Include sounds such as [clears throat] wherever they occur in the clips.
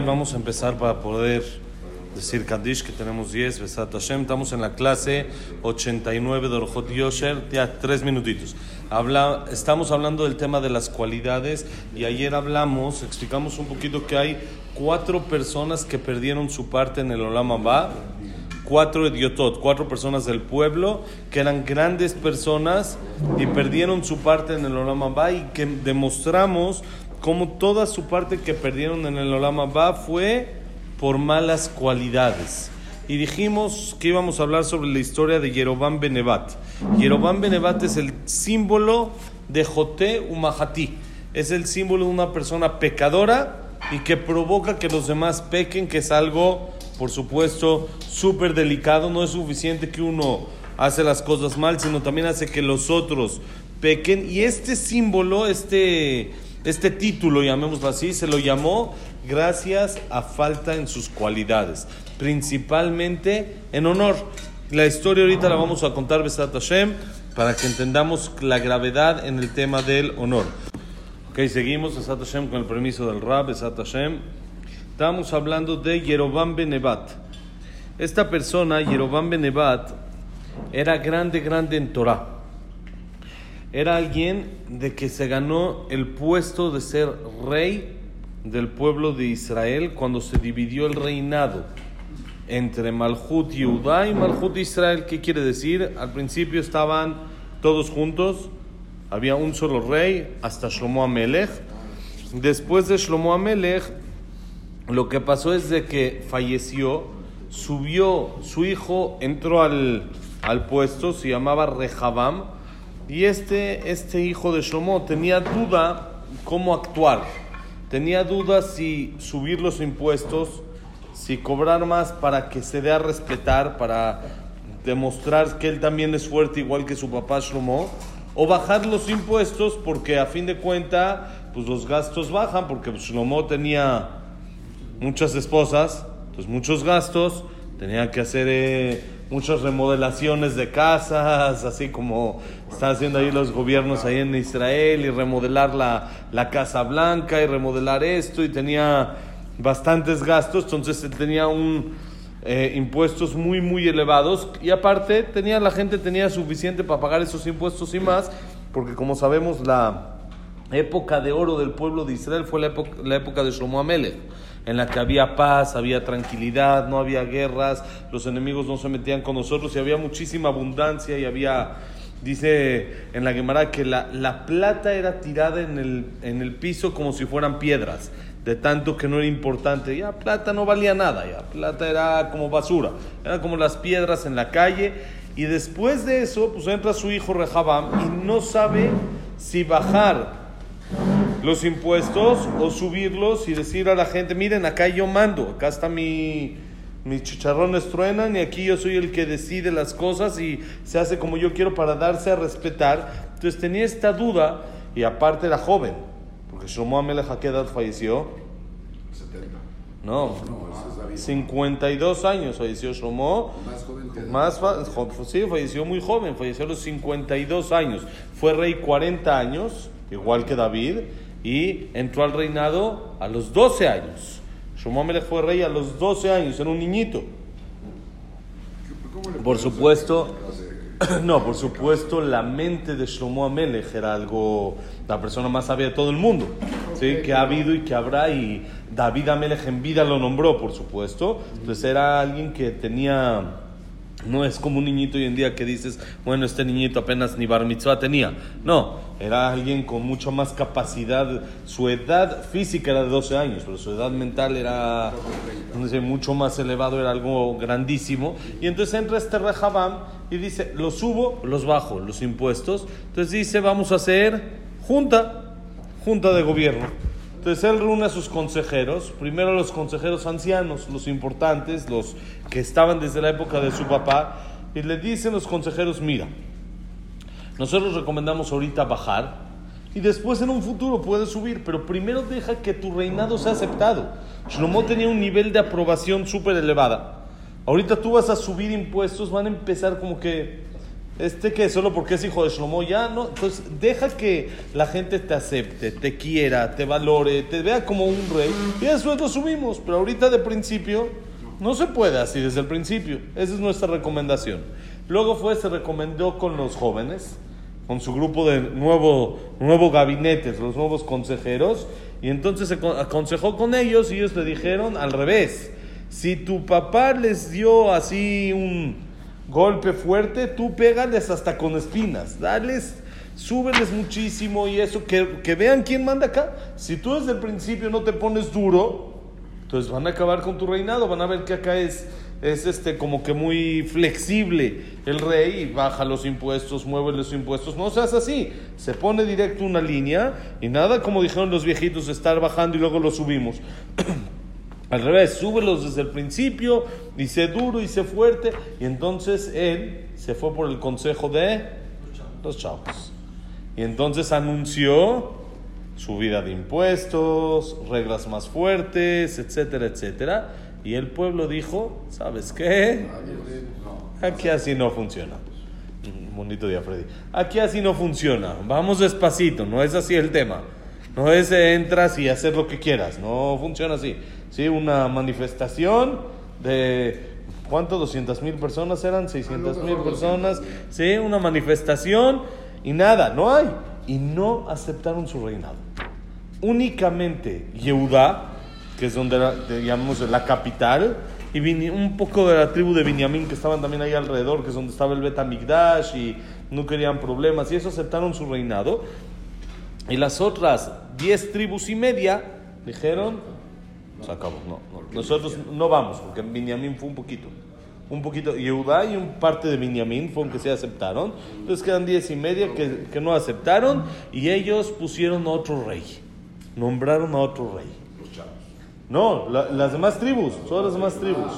vamos a empezar para poder decir Kaddish, que tenemos 10, Besat Hashem. Estamos en la clase 89 de Orjot Yosher, ya tres minutitos. Habla, estamos hablando del tema de las cualidades y ayer hablamos, explicamos un poquito que hay cuatro personas que perdieron su parte en el Olam Abba, cuatro idiotot, cuatro personas del pueblo que eran grandes personas y perdieron su parte en el Olam Abba y que demostramos como toda su parte que perdieron en el Olam Abba fue por malas cualidades. Y dijimos que íbamos a hablar sobre la historia de Yerobam Benevat. Yerobam Benevat es el símbolo de Joté Umahati. Es el símbolo de una persona pecadora y que provoca que los demás pequen, que es algo, por supuesto, súper delicado. No es suficiente que uno hace las cosas mal, sino también hace que los otros pequen. Y este símbolo, este este título, llamémoslo así, se lo llamó gracias a falta en sus cualidades, principalmente en honor. La historia ahorita la vamos a contar Besat Hashem para que entendamos la gravedad en el tema del honor. Ok, seguimos Besat Hashem con el permiso del Rab, Besat Hashem. Estamos hablando de Yerobam Benevat. Esta persona, Yerobam Benevat, era grande, grande en Torah era alguien de que se ganó el puesto de ser rey del pueblo de Israel cuando se dividió el reinado entre Malhut Yehudá y Malhut Israel. ¿Qué quiere decir? Al principio estaban todos juntos, había un solo rey hasta Shlomo Amelech. Después de Shlomo Amelech, lo que pasó es de que falleció, subió su hijo, entró al, al puesto, se llamaba Rehabam y este, este hijo de Shlomo tenía duda cómo actuar. Tenía duda si subir los impuestos, si cobrar más para que se dé a respetar, para demostrar que él también es fuerte igual que su papá Shlomo, o bajar los impuestos porque a fin de cuenta pues los gastos bajan porque Shlomo tenía muchas esposas, entonces muchos gastos, tenía que hacer eh, muchas remodelaciones de casas, así como están haciendo ahí los gobiernos ahí en Israel, y remodelar la, la Casa Blanca, y remodelar esto, y tenía bastantes gastos, entonces tenía un eh, impuestos muy, muy elevados, y aparte tenía, la gente tenía suficiente para pagar esos impuestos y más, porque como sabemos la época de oro del pueblo de Israel fue la época, la época de Shlomo Amelech en la que había paz, había tranquilidad, no había guerras, los enemigos no se metían con nosotros y había muchísima abundancia y había, dice en la Gemara, que la, la plata era tirada en el, en el piso como si fueran piedras, de tanto que no era importante. Ya plata no valía nada, ya plata era como basura, eran como las piedras en la calle. Y después de eso, pues entra su hijo Rehabam y no sabe si bajar los impuestos o subirlos y decir a la gente, miren, acá yo mando, acá está mi, mis chicharrones truenan y aquí yo soy el que decide las cosas y se hace como yo quiero para darse a respetar. Entonces tenía esta duda y aparte era joven, porque Shlomo Amelech a qué edad falleció? 70. No, no 52 años falleció Shlomo. Más joven que Más fa- sí, falleció muy joven, falleció a los 52 años. Fue rey 40 años, igual que David, y entró al reinado a los 12 años. Shlomo Amelech fue rey a los 12 años, era un niñito. ¿Cómo le Por supuesto, [coughs] no, por supuesto, la mente de Shlomo Amelech era algo, la persona más sabia de todo el mundo, ¿sí? que ha habido y que habrá, y David Amelech en vida lo nombró, por supuesto. Entonces era alguien que tenía, no es como un niñito hoy en día que dices, bueno, este niñito apenas ni bar mitzvah tenía. No, era alguien con mucha más capacidad. Su edad física era de 12 años, pero su edad mental era no sé, mucho más elevado, era algo grandísimo. Y entonces entra este Rehabam y dice, los subo, los bajo, los impuestos. Entonces dice, vamos a hacer junta, junta de gobierno. Entonces él reúne a sus consejeros, primero los consejeros ancianos, los importantes, los que estaban desde la época de su papá, y le dicen los consejeros, mira, nosotros recomendamos ahorita bajar y después en un futuro puedes subir, pero primero deja que tu reinado sea aceptado. Shlomo tenía un nivel de aprobación súper elevada. Ahorita tú vas a subir impuestos, van a empezar como que Este que solo porque es hijo de Shlomo ya, no. Entonces, deja que la gente te acepte, te quiera, te valore, te vea como un rey. Y después lo subimos. Pero ahorita de principio, no se puede así desde el principio. Esa es nuestra recomendación. Luego fue, se recomendó con los jóvenes, con su grupo de nuevo, nuevo gabinetes, los nuevos consejeros. Y entonces se con- aconsejó con ellos y ellos le dijeron al revés. Si tu papá les dio así un golpe fuerte, tú pégales hasta con espinas, dales, súbeles muchísimo y eso, que, que vean quién manda acá. Si tú desde el principio no te pones duro, entonces van a acabar con tu reinado, van a ver que acá es, es este, como que muy flexible el rey baja los impuestos, mueve los impuestos. No seas así, se pone directo una línea y nada como dijeron los viejitos, estar bajando y luego lo subimos. [clears throat] Al revés, súbelos desde el principio, y duro y fuerte. Y entonces él se fue por el consejo de los chavos. Y entonces anunció subida de impuestos, reglas más fuertes, etcétera, etcétera. Y el pueblo dijo, ¿sabes qué? Aquí así no funciona. Un bonito día, Freddy. Aquí así no funciona. Vamos despacito, no es así el tema. No es entras y hacer lo que quieras. No funciona así. Sí, una manifestación de ¿cuánto? 200 mil personas eran, 600 mil personas. Sí, una manifestación y nada, no hay. Y no aceptaron su reinado. Únicamente Yehudá, que es donde de- llamamos la capital, y un poco de la tribu de Binyamin que estaban también ahí alrededor, que es donde estaba el Betamigdash y no querían problemas, y eso aceptaron su reinado. Y las otras diez tribus y media dijeron, se acabó, no, no, nosotros no vamos, porque en Binyamin fue un poquito. Un poquito, Yehudá y un parte de Binyamin fue que se aceptaron. Entonces quedan diez y media que, que no aceptaron y ellos pusieron a otro rey. Nombraron a otro rey. No, la- las demás tribus, todas las demás tribus.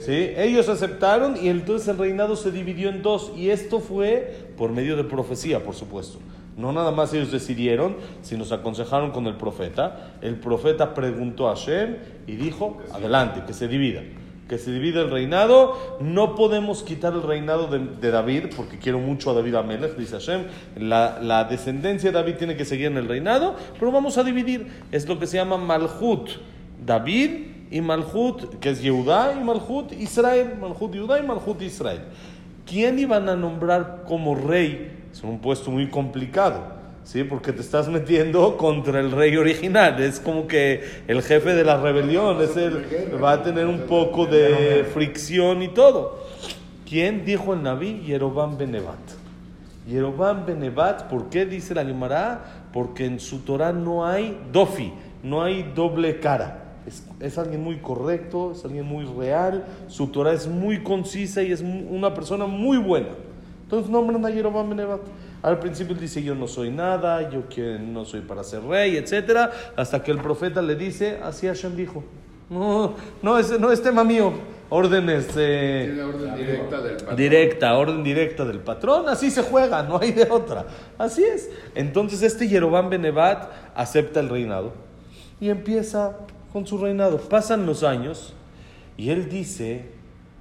¿sí? Ellos aceptaron y entonces el reinado se dividió en dos. Y esto fue por medio de profecía, por supuesto. No nada más ellos decidieron, sino se aconsejaron con el profeta. El profeta preguntó a Hashem y dijo, adelante, que se divida. Que se divida el reinado. No podemos quitar el reinado de, de David, porque quiero mucho a David Amelech, dice Hashem. La, la descendencia de David tiene que seguir en el reinado, pero vamos a dividir. Es lo que se llama Malhut. David y Malhut, que es Yehudá, y Malhut Israel. Malhut Yehudá y Malhut Israel. ¿Quién iban a nombrar como rey? Es un puesto muy complicado. ¿Sí? Porque te estás metiendo [laughs] contra el rey original. Es como que el jefe de la rebelión es el, va a tener un poco de fricción y todo. ¿Quién dijo el Naví? Yerobam Benevat. Yerobam Benevat, ¿por qué dice la Gemara? Porque en su Torah no hay dofi, no hay doble cara. Es, es alguien muy correcto, es alguien muy real, su Torah es muy concisa y es una persona muy buena. Entonces nombran a Yerobam Benevat. Al principio él dice, yo no soy nada, yo que no soy para ser rey, etc. Hasta que el profeta le dice, así Hashem dijo. No, no es, no es tema mío. Órdenes... eh, la orden directa del patrón. Directa, orden directa del patrón, así se juega, no hay de otra. Así es. Entonces este Yerobam Benevat acepta el reinado y empieza con su reinado. Pasan los años y él dice,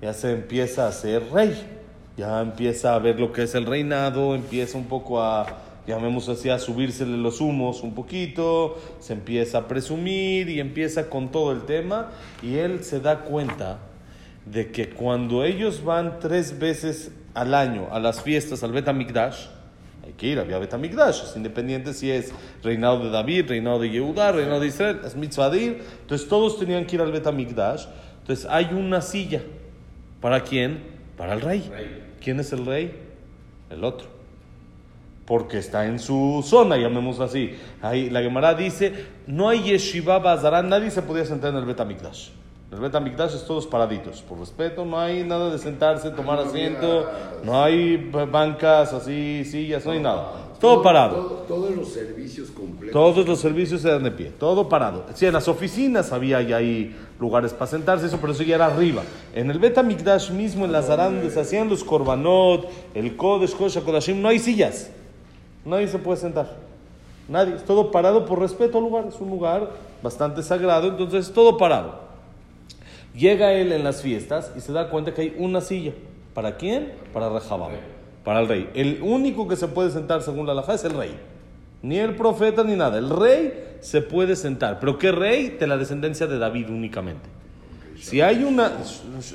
ya se empieza a ser rey, ya empieza a ver lo que es el reinado, empieza un poco a, llamemos así, a subírsele los humos un poquito, se empieza a presumir y empieza con todo el tema y él se da cuenta de que cuando ellos van tres veces al año a las fiestas al Betamigdash, hay que ir, había Betamigdash, es independiente si es reinado de David, reinado de Yehudá, reinado de Israel, es mitzvah de ir. Entonces todos tenían que ir al Betamigdash. Entonces hay una silla. ¿Para quién? Para el rey. ¿Quién es el rey? El otro. Porque está en su zona, llamémoslo así. Ahí, la Gemara dice, no hay yeshiva bazará, nadie se podía sentar en el Betamigdash. En el Betamigdash es todos paraditos. Por respeto, no hay nada de sentarse, tomar asiento, no hay bancas así, sillas, no hay nada. Todo parado. todo- todos los servicios completos. Todos los servicios eran de pie, todo parado. Sí, en las oficinas había ya ahí lugares para sentarse, eso, pero eso ya era arriba. En el Bet Mikdash mismo, en las arandas, donde se hacían los korbanot, el Kodesh, Kodesh, Kodashim, no hay sillas. Nadie se puede sentar. Nadie. Es todo parado por respeto al lugar. Es un lugar bastante sagrado, entonces es todo parado. Llega él en las fiestas y se da cuenta que hay una silla. ¿Para quién? Para Rehabam. Para el rey. El único que se puede sentar según la halajá es el rey. Ni el profeta ni nada. El rey se puede sentar. ¿Pero qué rey? De la descendencia de David únicamente. Si hay una.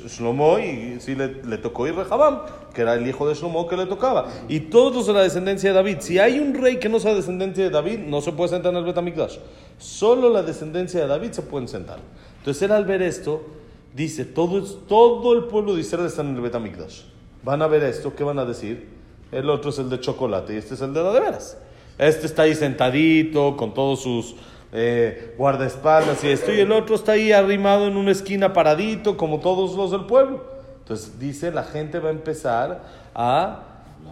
Shlomo, y si le, le tocó ir Rehabam, que era el hijo de Shlomo que le tocaba. Y todos los de la descendencia de David. Si hay un rey que no sea descendencia de David, no se puede sentar en el Betamikdash. Solo la descendencia de David se pueden sentar. Entonces él al ver esto, dice: todo, todo el pueblo de Israel está en el Betamikdash. Van a ver esto, ¿qué van a decir? El otro es el de chocolate y este es el de la de veras. Este está ahí sentadito con todos sus eh, guardaespaldas y esto, y el otro está ahí arrimado en una esquina paradito, como todos los del pueblo. Entonces dice, la gente va a empezar a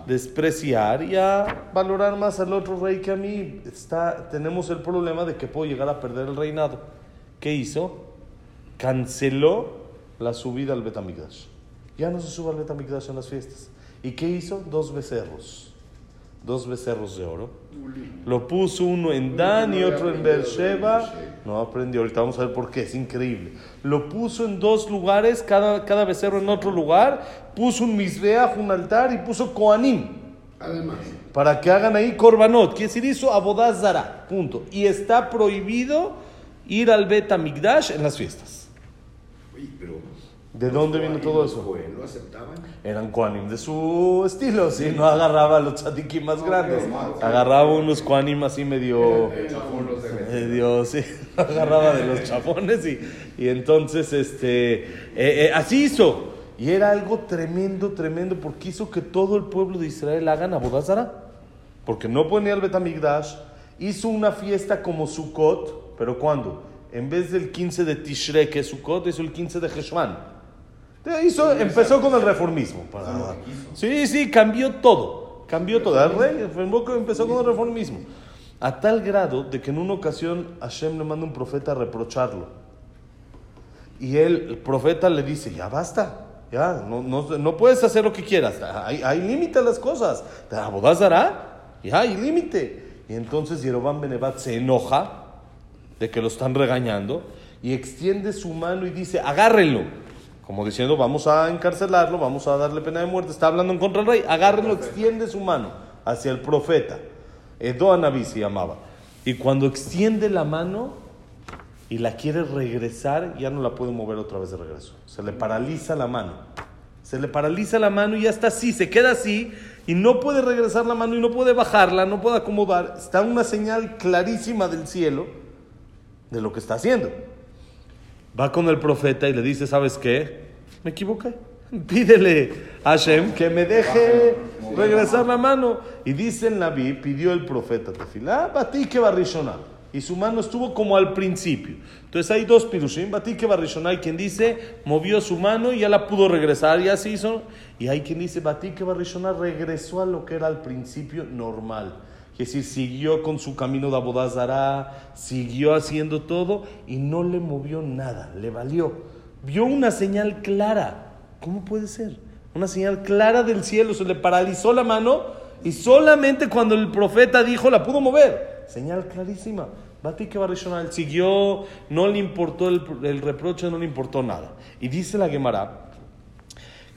despreciar y a valorar más al otro rey que a mí. Está, tenemos el problema de que puedo llegar a perder el reinado. ¿Qué hizo? Canceló la subida al Betamigdash. Ya no se sube al Betamigdash en las fiestas. ¿Y qué hizo? Dos becerros dos becerros de oro. Lo puso uno en Dan y otro en Beersheba. No aprendió, ahorita vamos a ver por qué, es increíble. Lo puso en dos lugares, cada, cada becerro en otro lugar. Puso un misbeach, un altar y puso Koanim. Además. Para que hagan ahí korbanot. Quiere decir, hizo abodazara. Punto. Y está prohibido ir al Bet Migdash en las fiestas. Oye, pero ¿De dónde viene todo eso? Cohen ¿Lo aceptaban? Eran Koanim de su estilo, ¿sí? No agarraba a los tzadikim más grandes. Agarraba unos Koanim así medio... Medio, [laughs] sí. Agarraba de los chapones y, y entonces, este... eh, eh, así hizo. Y era algo tremendo, tremendo, porque hizo que todo el pueblo de Israel hagan abodazara. Porque no ponía el Betamigdash. Hizo una fiesta como Sukkot, pero ¿cuándo? En vez del 15 de Tishrei, que es Sukkot, hizo el 15 de Heshvan. Hizo, empezó con el reformismo. Para, sí, sí, cambió todo. Cambió todo. El rey empezó con el reformismo. A tal grado de que en una ocasión Hashem le manda un profeta a reprocharlo. Y él, el profeta le dice, ya basta. Ya, no, no, no puedes hacer lo que quieras. Hay, hay límite a las cosas. ¿Te dará? Ya, hay límite. Y entonces Yerobam Benevat se enoja de que lo están regañando y extiende su mano y dice, agárrenlo. Como diciendo, vamos a encarcelarlo, vamos a darle pena de muerte. Está hablando en contra del rey. Agárrenlo, extiende su mano hacia el profeta. Edo Anabí se llamaba. Y cuando extiende la mano y la quiere regresar, ya no la puede mover otra vez de regreso. Se le paraliza la mano. Se le paraliza la mano y ya está así, se queda así y no puede regresar la mano y no puede bajarla, no puede acomodar. Está una señal clarísima del cielo de lo que está haciendo. Va con el profeta y le dice, ¿sabes qué? Me equivoqué. [laughs] Pídele a Hashem que me deje regresar la mano. Y dice en la Biblia, pidió el profeta Tefilá, batí que barrishona. Y su mano estuvo como al principio. Entonces hay dos pirushim, batí que barrishona. Hay quien dice, movió su mano y ya la pudo regresar, ya se hizo. Y hay quien dice, batí que barrishona regresó a lo que era al principio normal. Es decir, siguió con su camino de Abodazará, siguió haciendo todo y no le movió nada, le valió. Vio una señal clara. ¿Cómo puede ser? Una señal clara del cielo, se le paralizó la mano y solamente cuando el profeta dijo la pudo mover. Señal clarísima. Bati que Barishonal siguió, no le importó el, el, reproche, no le importó nada. Y dice la Gemara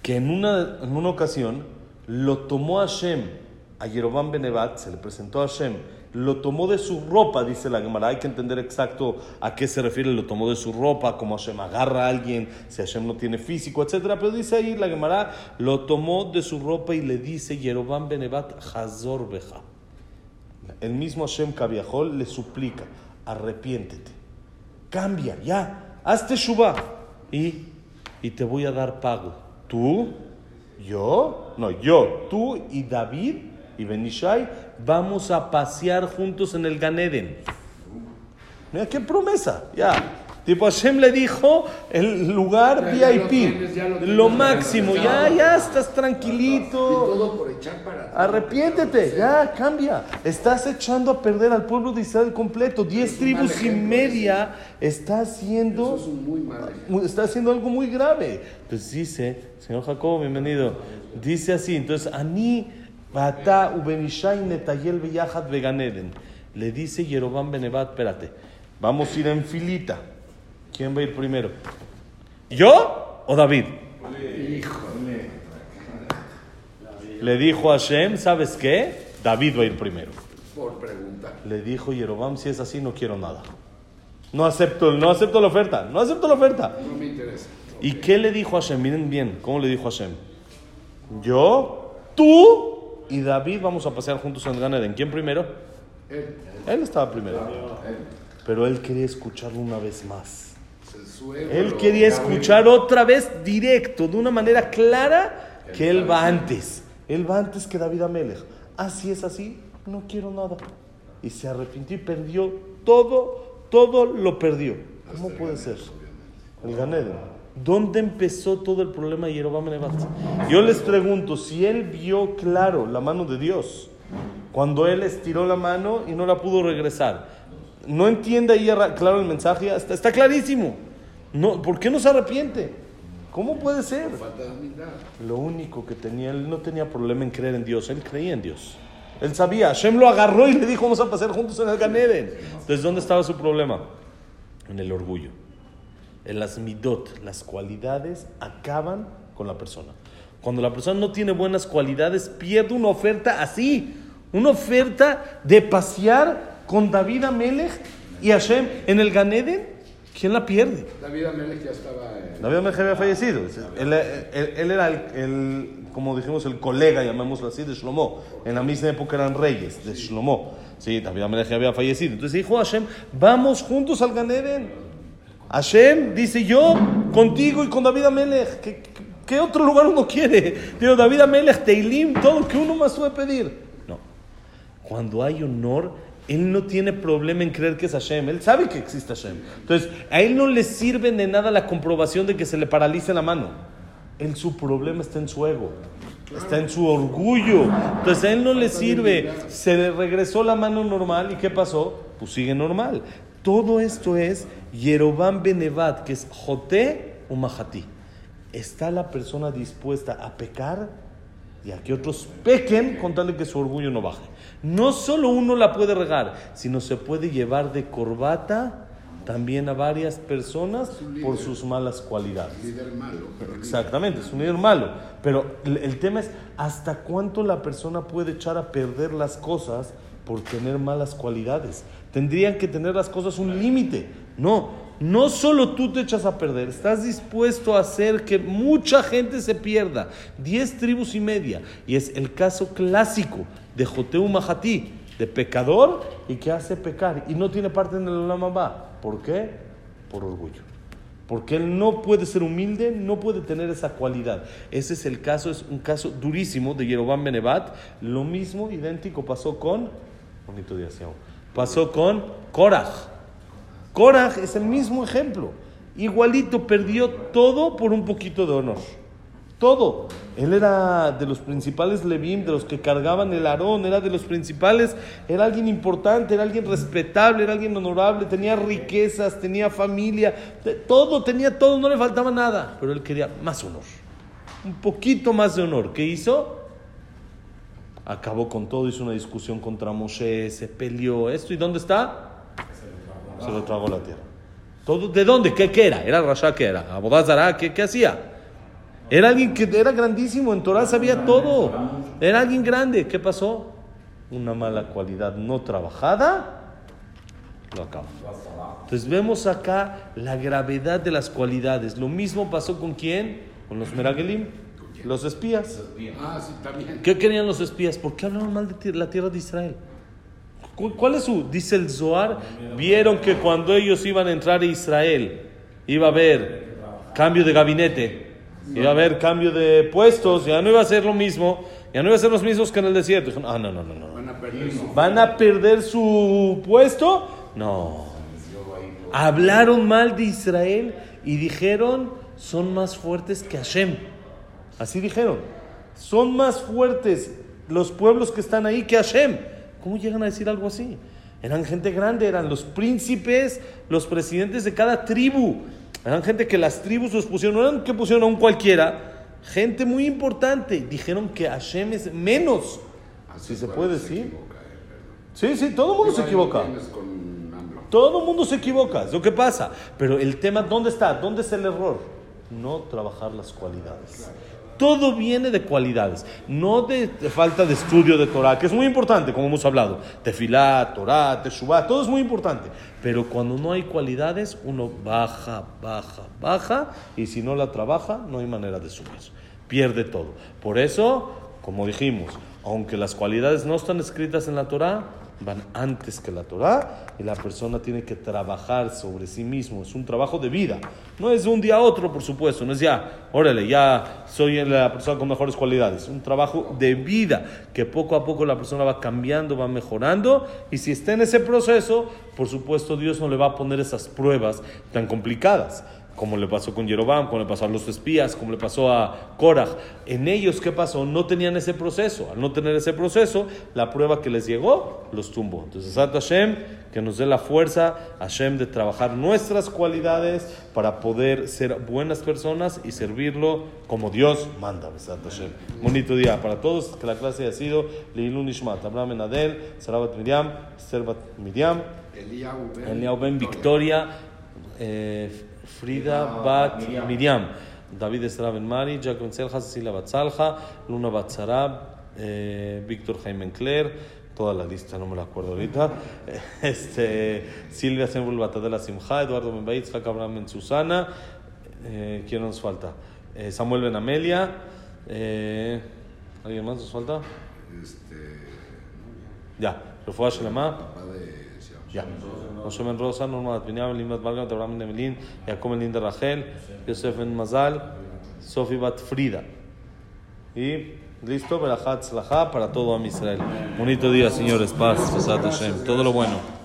que en una, en una ocasión lo tomó Hashem a Yerobam Benevat, se le presentó a Hashem, lo tomó de su ropa, dice la Gemara. Hay que entender exacto a qué se refiere, lo tomó de su ropa, como Hashem agarra a alguien, si Hashem no tiene físico, etc. Pero dice ahí la Gemara, lo tomó de su ropa y le dice Yerobam Benevat, Hazor Beja. El mismo Hashem Kaviahol le suplica, arrepiéntete, cambia, ya, hazte Shubá y, y te voy a dar pago. ¿Tú? ¿Yo? No, yo, tú y David y Benishai, vamos a pasear juntos en el Ganeden. Mira qué promesa, ya. Tipo Hashem le dijo el lugar Ya, ya VIP, lo tienes, ya lo tienes lo máximo, ya, ya estás Y tranquilito. todo por echar para atrás. Arrepiéntete, ya cambia. Estás echando a perder al pueblo de Israel completo. Diez Es tribus y media está haciendo es muy está haciendo algo muy grave. Entonces dice, señor Jacob, bienvenido. Dice así, entonces, Ani bata Le dice Yerobam Benevat, espérate, vamos a ir en filita. ¿Quién va a ir primero? ¿Yo o David? Le dijo a Hashem, ¿sabes qué? David va a ir primero. Por preguntar. Le dijo Yerobam, si es así, no quiero nada. No acepto, no acepto la oferta, no acepto la oferta. No me interesa. ¿Y qué le dijo a Hashem? Miren bien, ¿cómo le dijo a Hashem? Yo, tú y David vamos a pasear juntos en Gan Eden. ¿Quién primero? Él, Él estaba primero. él, Pero él quería escucharlo una vez más. Él quería escuchar otra vez directo, de una manera clara, que él va antes. Él va antes que David Amelech. Así es así, no quiero nada. Y se arrepintió y perdió todo, todo lo perdió. ¿Cómo puede ser? El Ganeden. ¿Dónde empezó todo el problema de Yerobam Nebat? Yo les pregunto, si él vio claro la mano de Dios, cuando él estiró la mano y no la pudo regresar, no entiende ahí claro el mensaje, está, está clarísimo. No, ¿Por qué no se arrepiente? ¿Cómo puede ser? Lo único que tenía, él no tenía problema en creer en Dios, él creía en Dios. Él sabía, Hashem lo agarró y le dijo, vamos a pasar juntos en el Ganeden. Entonces, ¿dónde estaba su problema? En el orgullo. En las midot, las cualidades acaban con la persona. Cuando la persona no tiene buenas cualidades, pierde una oferta así, una oferta de pasear con David Amelech y Hashem en el Ganeden. ¿Quién la pierde? David Amelech ya estaba. eh, David Amelech había fallecido. Él, él- él era el, el, como dijimos, el colega, llamémoslo así, de Shlomo. En la misma época eran reyes de Shlomo. Sí, David Amelech había fallecido. Entonces dijo Hashem, vamos juntos al Ganeden. Hashem dice yo contigo y con David Amelech. ¿Qué, qué, otro lugar uno quiere? Digo, David Amelech, Teilim, todo, que uno más puede pedir? No. Cuando hay honor, él no tiene problema en creer que es Hashem. Él sabe que existe Hashem. Entonces, a él no le sirve de nada la comprobación de que se le paralice la mano. Él, su problema está en su ego. Está en su orgullo. Entonces, a él no le sirve. Se le regresó la mano normal. ¿Y qué pasó? Pues sigue normal. Todo esto es Yerobam Benevat, que es Joté o Mahatí. ¿Está la persona dispuesta a pecar y a que otros pequen con tal de que su orgullo no baje. No solo uno la puede regar, sino se puede llevar de corbata también a varias personas por sus malas cualidades. líder malo. Exactamente, es un líder malo. Pero el, el tema es hasta cuánto la persona puede echar a perder las cosas por tener malas cualidades. Tendrían que tener las cosas un límite. No, no solo tú te echas a perder, estás dispuesto a hacer que mucha gente se pierda. Diez tribus y media. Y es el caso clásico de Joteu Mahatí, de pecador y que hace pecar. Y no tiene parte en el Olamabá. ¿Por qué? Por orgullo. Porque él no puede ser humilde, no puede tener esa cualidad. Ese es el caso, es un caso durísimo de Yerobam Benevat. Lo mismo, idéntico, pasó con. Bonito día, Siao. Pasó con Korach. Korach es el mismo ejemplo. Igualito, perdió todo por un poquito de honor. Todo. Él era de los principales Levim, de los que cargaban el Aarón, era de los principales, era alguien importante, era alguien respetable, era alguien honorable, tenía riquezas, tenía familia, todo, tenía todo, no le faltaba nada. Pero él quería más honor, un poquito más de honor. ¿Qué hizo? Acabó con todo, hizo una discusión contra Moshe, se peleó, esto, ¿y dónde está? Se lo tragó la tierra. Todo, ¿De dónde? ¿Qué, era? ¿Era Rasha? ¿Qué era? ¿Abodazara? ¿Qué, ¿Qué hacía? Era alguien que era grandísimo, en Torah sabía todo. Era alguien grande. ¿Qué pasó? Una mala cualidad no trabajada lo acaba. Entonces vemos acá la gravedad de las cualidades. Lo mismo pasó con quién? Con los Meragelim, los espías. Ah, sí, también. ¿Qué querían los espías? ¿Por qué hablaron mal de la tierra de Israel? ¿Cu- ¿Cuál es su? Dice el Zohar, vieron que cuando ellos iban a entrar a Israel, iba a haber cambio de gabinete, iba a haber cambio de puestos, ya no iba a ser lo mismo, ya no iba a ser los mismos que en el desierto. Dijeron, ah, no, no, no, no. Van a perder su. ¿Van a perder su puesto? No. Hablaron mal de Israel y dijeron, son más fuertes que Hashem. Así dijeron. Son más fuertes los pueblos que están ahí que Hashem. ¿Cómo llegan a decir algo así? Eran gente grande, eran los príncipes, los presidentes de cada tribu. Eran gente que las tribus los pusieron, no eran que pusieron a un cualquiera. Gente muy importante. Dijeron que Hashem es menos. Así Si se puede decir. equivoca, eh. Sí, sí, todo el mundo se equivoca. Todo el mundo se equivoca, es lo que pasa. Pero el tema, ¿dónde está? ¿Dónde es el error? No trabajar las cualidades. Todo viene de cualidades, no de, falta de estudio de Torah, que es muy importante, como hemos hablado. Tefilá, Torah, Teshuvah, todo es muy importante. Pero cuando no hay cualidades, uno baja, baja, baja, y si no la trabaja, no hay manera de subir. Pierde todo. Por eso, como dijimos, aunque las cualidades no están escritas en la Torah, van antes que la Torah y la persona tiene que trabajar sobre sí mismo. Es un trabajo de vida. No es de un día a otro, por supuesto. No es ya, órale, ya soy la persona con mejores cualidades. Es un trabajo de vida que poco a poco la persona va cambiando, va mejorando. Y si está en ese proceso, por supuesto, Dios no le va a poner esas pruebas tan complicadas como le pasó con Jeroboam, como le pasó a los espías, como le pasó a Korah. En ellos, ¿qué pasó? No tenían ese proceso. Al no tener ese proceso, la prueba que les llegó los tumbó. Entonces, Sat Hashem, que nos dé la fuerza, Hashem, de trabajar nuestras cualidades para poder ser buenas personas y servirlo como Dios manda. Besat Hashem. Bonito día para todos. Que la clase haya sido Leilun Ishmat, Abraham Enadel, Sarabat Miriam, Serbat Miriam, Eliyahu Ben Victoria. eh, Frida Bat Miriam, David Esra Ben Mari, Jacob Selja, Cecilia Bat Salja, Luna Bat Sarab, eh, Víctor Jaime Cler, toda la lista, no me la acuerdo ahorita. [laughs] Este, Silvia Sembul Batadela Simja, Eduardo Ben Baitz, Jacob Abraham Ben Susana, eh, ¿quién nos falta? Eh, Samuel Ben Amelia, eh, ¿alguien más nos falta? este, Ya, Refuah Shalama. Ya. Moshe Ben Rosa, Norma Binyamin, Lim Bat Margaret, Abraham Ben Emelín, Jacob Ben Linda Rachel, Yosef Ben Mazal, Sofi Bat Frida. Y listo, Berajat Slaha para todo Am Israel. Bonito día, señores. Paz, Besat Hashem. Todo lo bueno.